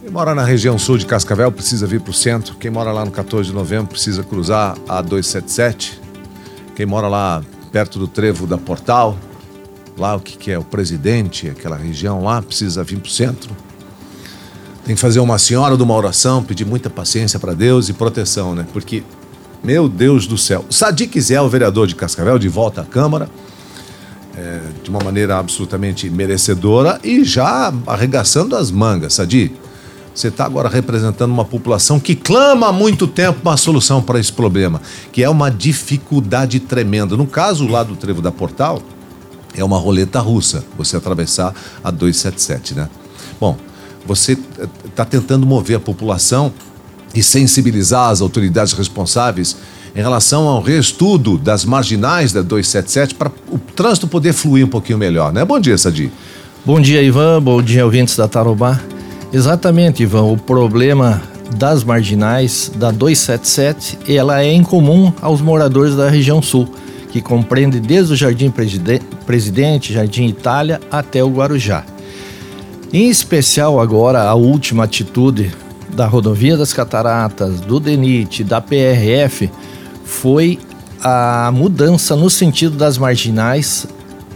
Quem mora na região sul de Cascavel precisa vir para o centro. Quem mora lá no 14 de novembro precisa cruzar a 277. Quem mora lá perto do trevo da Portal, lá o que, que é o presidente, aquela região lá, precisa vir para o centro. Tem que fazer uma senhora de uma oração, pedir muita paciência para Deus e proteção, né? Porque, meu Deus do céu. Sadiq Zé, o vereador de Cascavel, de volta à Câmara, é, de uma maneira absolutamente merecedora e já arregaçando as mangas, Sadi. Você está agora representando uma população que clama há muito tempo uma solução para esse problema, que é uma dificuldade tremenda. No caso lá do Trevo da Portal, é uma roleta russa, você atravessar a 277, né? Bom, você está tentando mover a população e sensibilizar as autoridades responsáveis em relação ao reestudo das marginais da 277 para o trânsito poder fluir um pouquinho melhor, né? Bom dia, Sadi. Bom dia, Ivan. Bom dia, ouvintes da Tarobá. Exatamente, Ivan. O problema das marginais da 277, ela é incomum aos moradores da região sul, que compreende desde o Jardim Presidente, Jardim Itália até o Guarujá. Em especial agora a última atitude da rodovia das Cataratas, do DENIT, da PRF, foi a mudança no sentido das marginais,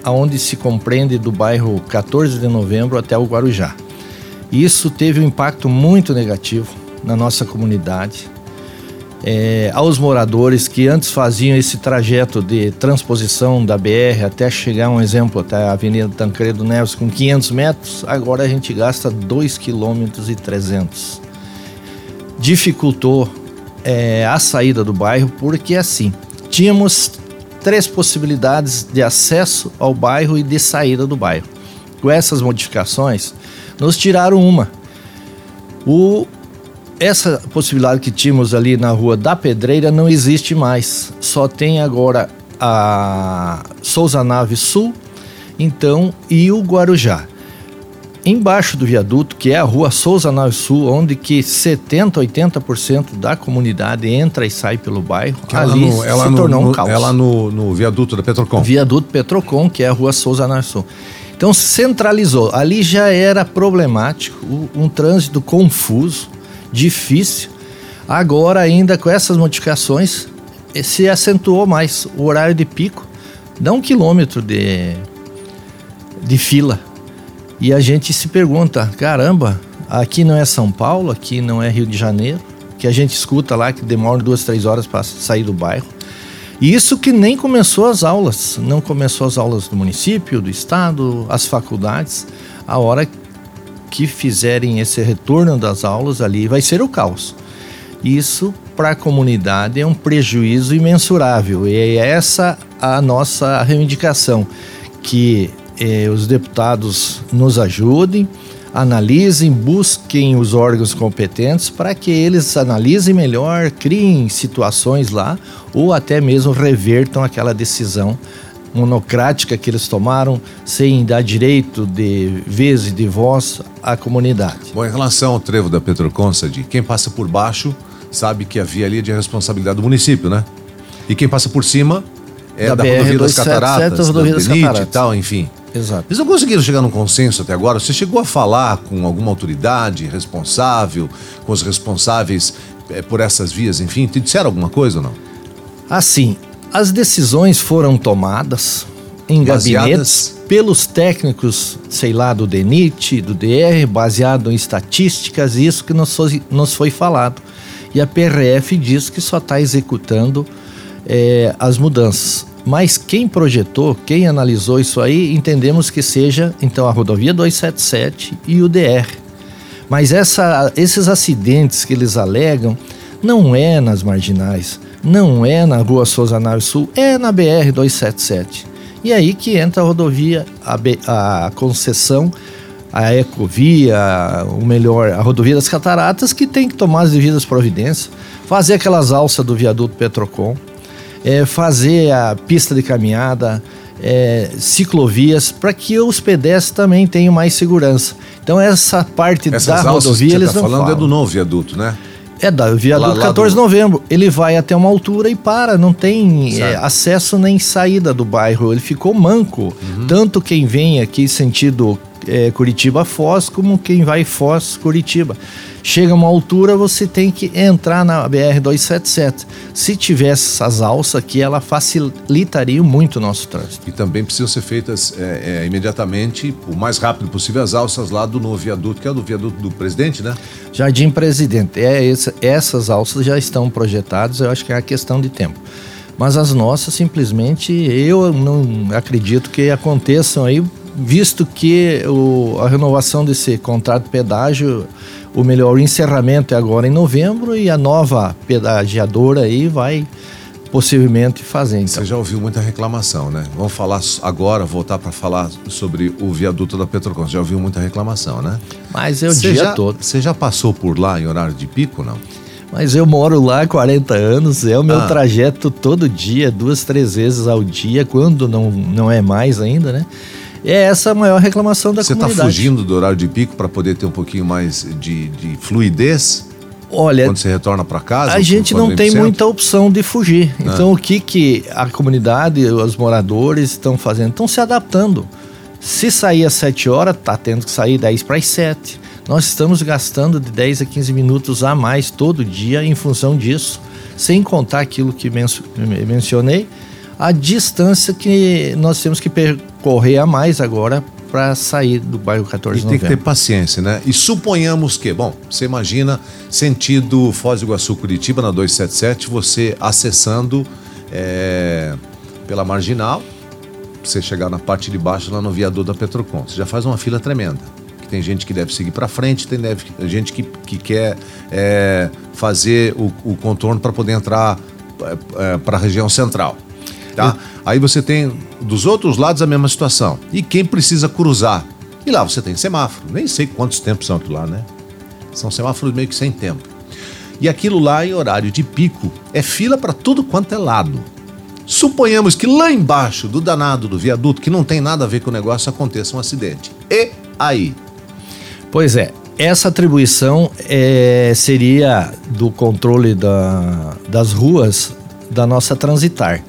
aonde se compreende do bairro 14 de novembro até o Guarujá. Isso teve um impacto muito negativo na nossa comunidade. É, aos moradores que antes faziam esse trajeto de transposição da BR até chegar, um exemplo, até a Avenida Tancredo Neves com 500 metros, agora a gente gasta 2 km e 300. Dificultou é, a saída do bairro, porque assim, tínhamos três possibilidades de acesso ao bairro e de saída do bairro. Com essas modificações, nos tiraram uma. O, essa possibilidade que tínhamos ali na rua da Pedreira não existe mais. Só tem agora a Souza Nave Sul, então, e o Guarujá embaixo do viaduto, que é a rua Souza Nave Sul, onde que 70, 80% da comunidade entra e sai pelo bairro, que ali no, se no, tornou um caos. Ela no, no viaduto da Petrocom. Viaduto Petrocom, que é a rua Souza Nave Sul. Então centralizou. Ali já era problemático, um trânsito confuso, difícil. Agora, ainda com essas modificações, se acentuou mais. O horário de pico dá um quilômetro de, de fila e a gente se pergunta: caramba, aqui não é São Paulo, aqui não é Rio de Janeiro, que a gente escuta lá que demora duas, três horas para sair do bairro. E isso que nem começou as aulas, não começou as aulas do município, do estado, as faculdades. A hora que fizerem esse retorno das aulas ali vai ser o caos. Isso para a comunidade é um prejuízo imensurável e é essa a nossa reivindicação que eh, os deputados nos ajudem, analisem, busquem os órgãos competentes para que eles analisem melhor, criem situações lá ou até mesmo revertam aquela decisão monocrática que eles tomaram sem dar direito de vez e de voz à comunidade. Bom, em relação ao trevo da Petroconsa, de quem passa por baixo sabe que a via ali é de responsabilidade do município, né? E quem passa por cima é da, da rodovia das Cataratas, da Denite e tal, enfim. Exato. Eles não conseguiram chegar num consenso até agora? Você chegou a falar com alguma autoridade responsável, com os responsáveis é, por essas vias, enfim? Te disseram alguma coisa ou não? Assim, as decisões foram tomadas em Baseadas... gabinetes pelos técnicos, sei lá, do DENIT, do DR, baseado em estatísticas, isso que nos foi, nos foi falado. E a PRF diz que só está executando é, as mudanças. Mas quem projetou, quem analisou isso aí, entendemos que seja então a rodovia 277 e o DR. Mas essa, esses acidentes que eles alegam não é nas marginais, não é na Rua Souza Naves Sul, é na BR 277. E aí que entra a rodovia, a, a concessão, a ecovia, o melhor, a rodovia das cataratas, que tem que tomar as devidas providências, fazer aquelas alças do viaduto Petrocom é, fazer a pista de caminhada, é, ciclovias, para que os pedestres também tenham mais segurança. Então essa parte Essas da rodovia eles tá não falando falam. é do novo viaduto, né? É da viaduto lá, lá 14 de novembro. Ele vai até uma altura e para, não tem é, acesso nem saída do bairro. Ele ficou manco. Uhum. Tanto quem vem aqui sentido é, Curitiba-Foz como quem vai Foz-Curitiba. Chega uma altura, você tem que entrar na BR-277. Se tivesse essas alças aqui, ela facilitaria muito o nosso trânsito. E também precisam ser feitas é, é, imediatamente, o mais rápido possível, as alças lá do novo viaduto, que é o do viaduto do presidente, né? Jardim Presidente. É, essa, essas alças já estão projetadas, eu acho que é a questão de tempo. Mas as nossas, simplesmente, eu não acredito que aconteçam aí, visto que o, a renovação desse contrato de pedágio o melhor o encerramento é agora em novembro e a nova pedagiadora aí vai possivelmente fazer. Então. Você já ouviu muita reclamação, né? Vamos falar agora, voltar para falar sobre o viaduto da Petrocon. Você já ouviu muita reclamação, né? Mas é o dia já, todo. Você já passou por lá em horário de pico, não? Mas eu moro lá há 40 anos, é o meu ah. trajeto todo dia, duas, três vezes ao dia, quando não, não é mais ainda, né? É essa a maior reclamação da Você tá comunidade. Você está fugindo do horário de pico para poder ter um pouquinho mais de, de fluidez? Olha, quando você retorna para casa? A gente não tem muita opção de fugir. Ah. Então, o que, que a comunidade, os moradores estão fazendo? Estão se adaptando. Se sair às 7 horas, tá tendo que sair 10 para as 7. Nós estamos gastando de 10 a 15 minutos a mais todo dia em função disso, sem contar aquilo que mencionei, a distância que nós temos que percorrer a mais agora para sair do bairro 14 de novembro. E tem que ter paciência, né? E suponhamos que, bom, você imagina sentido Foz do Iguaçu Curitiba na 277, você acessando é, pela marginal, você chegar na parte de baixo lá no viaduto da Petrocon. Você já faz uma fila tremenda. Tem gente que deve seguir para frente, tem deve, gente que, que quer é, fazer o, o contorno para poder entrar é, é para a região central. Tá? Aí você tem dos outros lados a mesma situação. E quem precisa cruzar? E lá você tem semáforo. Nem sei quantos tempos são aquilo lá, né? São semáforos meio que sem tempo. E aquilo lá em horário de pico é fila para tudo quanto é lado. Suponhamos que lá embaixo do danado do viaduto, que não tem nada a ver com o negócio, aconteça um acidente. E aí? Pois é, essa atribuição é, seria do controle da, das ruas da nossa transitar.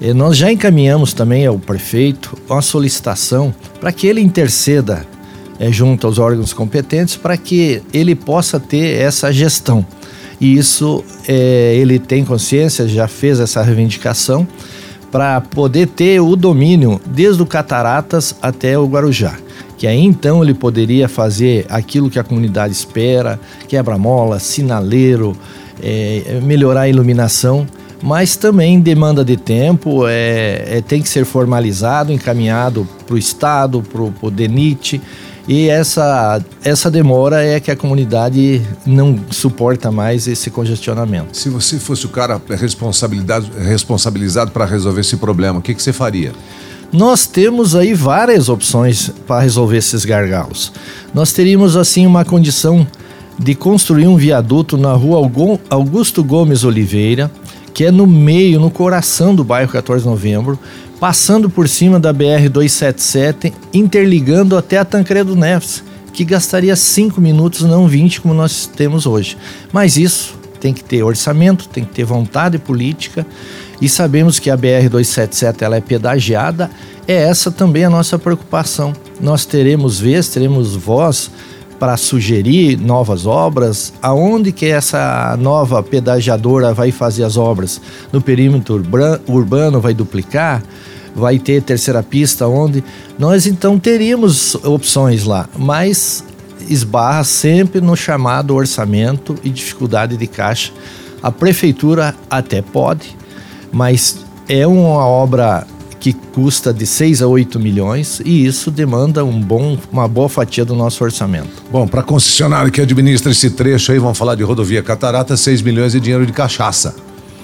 E nós já encaminhamos também ao prefeito uma solicitação para que ele interceda é, junto aos órgãos competentes para que ele possa ter essa gestão. E isso é, ele tem consciência, já fez essa reivindicação para poder ter o domínio desde o Cataratas até o Guarujá. Que aí então ele poderia fazer aquilo que a comunidade espera, quebra-mola, sinaleiro, é, melhorar a iluminação mas também demanda de tempo, é, é tem que ser formalizado, encaminhado para o Estado, para o DENIT, e essa, essa demora é que a comunidade não suporta mais esse congestionamento. Se você fosse o cara responsabilizado para resolver esse problema, o que, que você faria? Nós temos aí várias opções para resolver esses gargalos. Nós teríamos assim uma condição de construir um viaduto na rua Augusto Gomes Oliveira, que é no meio, no coração do bairro 14 de Novembro, passando por cima da BR 277, interligando até a Tancredo Neves, que gastaria 5 minutos, não 20 como nós temos hoje. Mas isso tem que ter orçamento, tem que ter vontade política e sabemos que a BR 277 ela é pedagiada, é essa também a nossa preocupação. Nós teremos vez, teremos voz para sugerir novas obras? Aonde que essa nova pedagiadora vai fazer as obras? No perímetro urbano vai duplicar? Vai ter terceira pista onde? Nós então teríamos opções lá, mas esbarra sempre no chamado orçamento e dificuldade de caixa. A prefeitura até pode, mas é uma obra que custa de 6 a 8 milhões e isso demanda um bom, uma boa fatia do nosso orçamento. Bom, para concessionário que administra esse trecho aí, vamos falar de rodovia Catarata, 6 milhões de dinheiro de cachaça,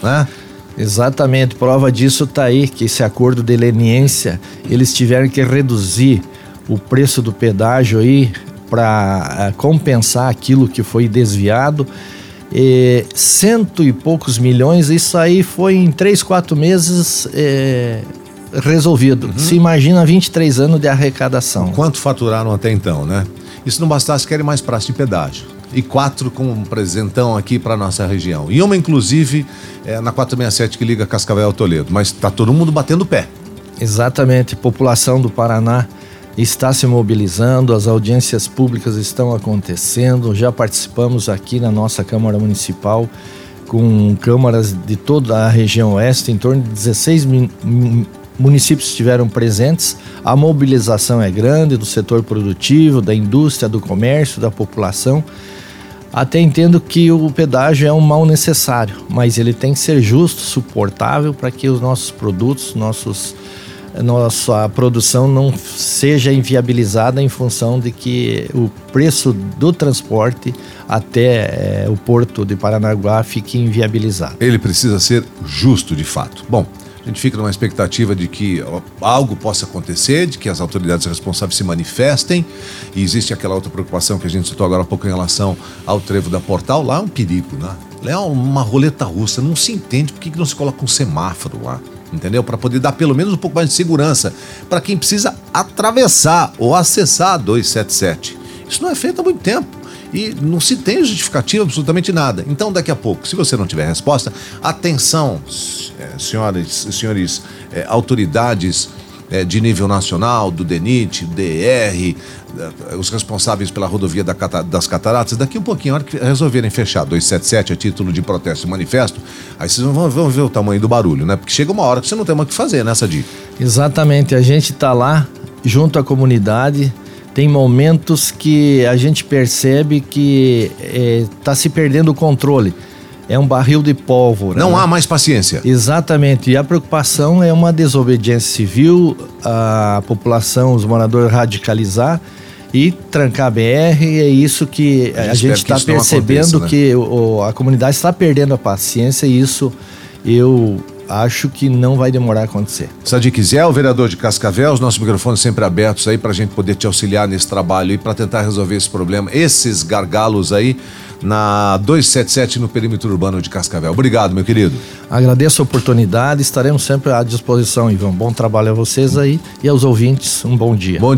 né? Exatamente, prova disso está aí, que esse acordo de leniência, eles tiveram que reduzir o preço do pedágio aí para eh, compensar aquilo que foi desviado. E cento e poucos milhões, isso aí foi em três, quatro meses é, resolvido. Uhum. Se imagina 23 anos de arrecadação. Quanto faturaram até então, né? Isso não bastasse, querem mais praça de pedágio. E quatro com um presentão aqui para nossa região. E uma, inclusive, é, na 467 que liga Cascavel ao Toledo. Mas tá todo mundo batendo pé. Exatamente. População do Paraná está se mobilizando, as audiências públicas estão acontecendo, já participamos aqui na nossa Câmara Municipal com câmaras de toda a região oeste, em torno de 16 municípios estiveram presentes. A mobilização é grande do setor produtivo, da indústria, do comércio, da população. Até entendo que o pedágio é um mal necessário, mas ele tem que ser justo, suportável para que os nossos produtos, nossos nossa produção não seja inviabilizada em função de que o preço do transporte até é, o porto de Paranaguá fique inviabilizado. Ele precisa ser justo de fato. Bom, a gente fica numa expectativa de que algo possa acontecer, de que as autoridades responsáveis se manifestem. E existe aquela outra preocupação que a gente citou agora há pouco em relação ao trevo da Portal. Lá é um perigo, né? Lá é uma roleta russa. Não se entende por que não se coloca um semáforo lá entendeu? Para poder dar pelo menos um pouco mais de segurança para quem precisa atravessar ou acessar a 277. Isso não é feito há muito tempo e não se tem justificativa absolutamente nada. Então, daqui a pouco, se você não tiver resposta, atenção, é, senhoras e senhores é, autoridades é, de nível nacional, do DENIT, DR, os responsáveis pela rodovia da das Cataratas, daqui um pouquinho, a hora que resolverem fechar 277 a título de protesto e manifesto, aí vocês vão, vão ver o tamanho do barulho, né? Porque chega uma hora que você não tem mais o que fazer nessa dica. Exatamente, a gente está lá junto à comunidade. Tem momentos que a gente percebe que está é, se perdendo o controle é um barril de pólvora. Não né? há mais paciência. Exatamente. E a preocupação é uma desobediência civil, a população, os moradores radicalizar e trancar a BR. É isso que a, a gente está percebendo né? que o, a comunidade está perdendo a paciência e isso eu acho que não vai demorar a acontecer. Sadiq Zé, o vereador de Cascavel, os nossos microfones sempre abertos aí para a gente poder te auxiliar nesse trabalho e para tentar resolver esse problema, esses gargalos aí na 277 no perímetro urbano de Cascavel. Obrigado, meu querido. Agradeço a oportunidade, estaremos sempre à disposição, Ivan. Bom trabalho a vocês aí e aos ouvintes. Um bom dia. Bom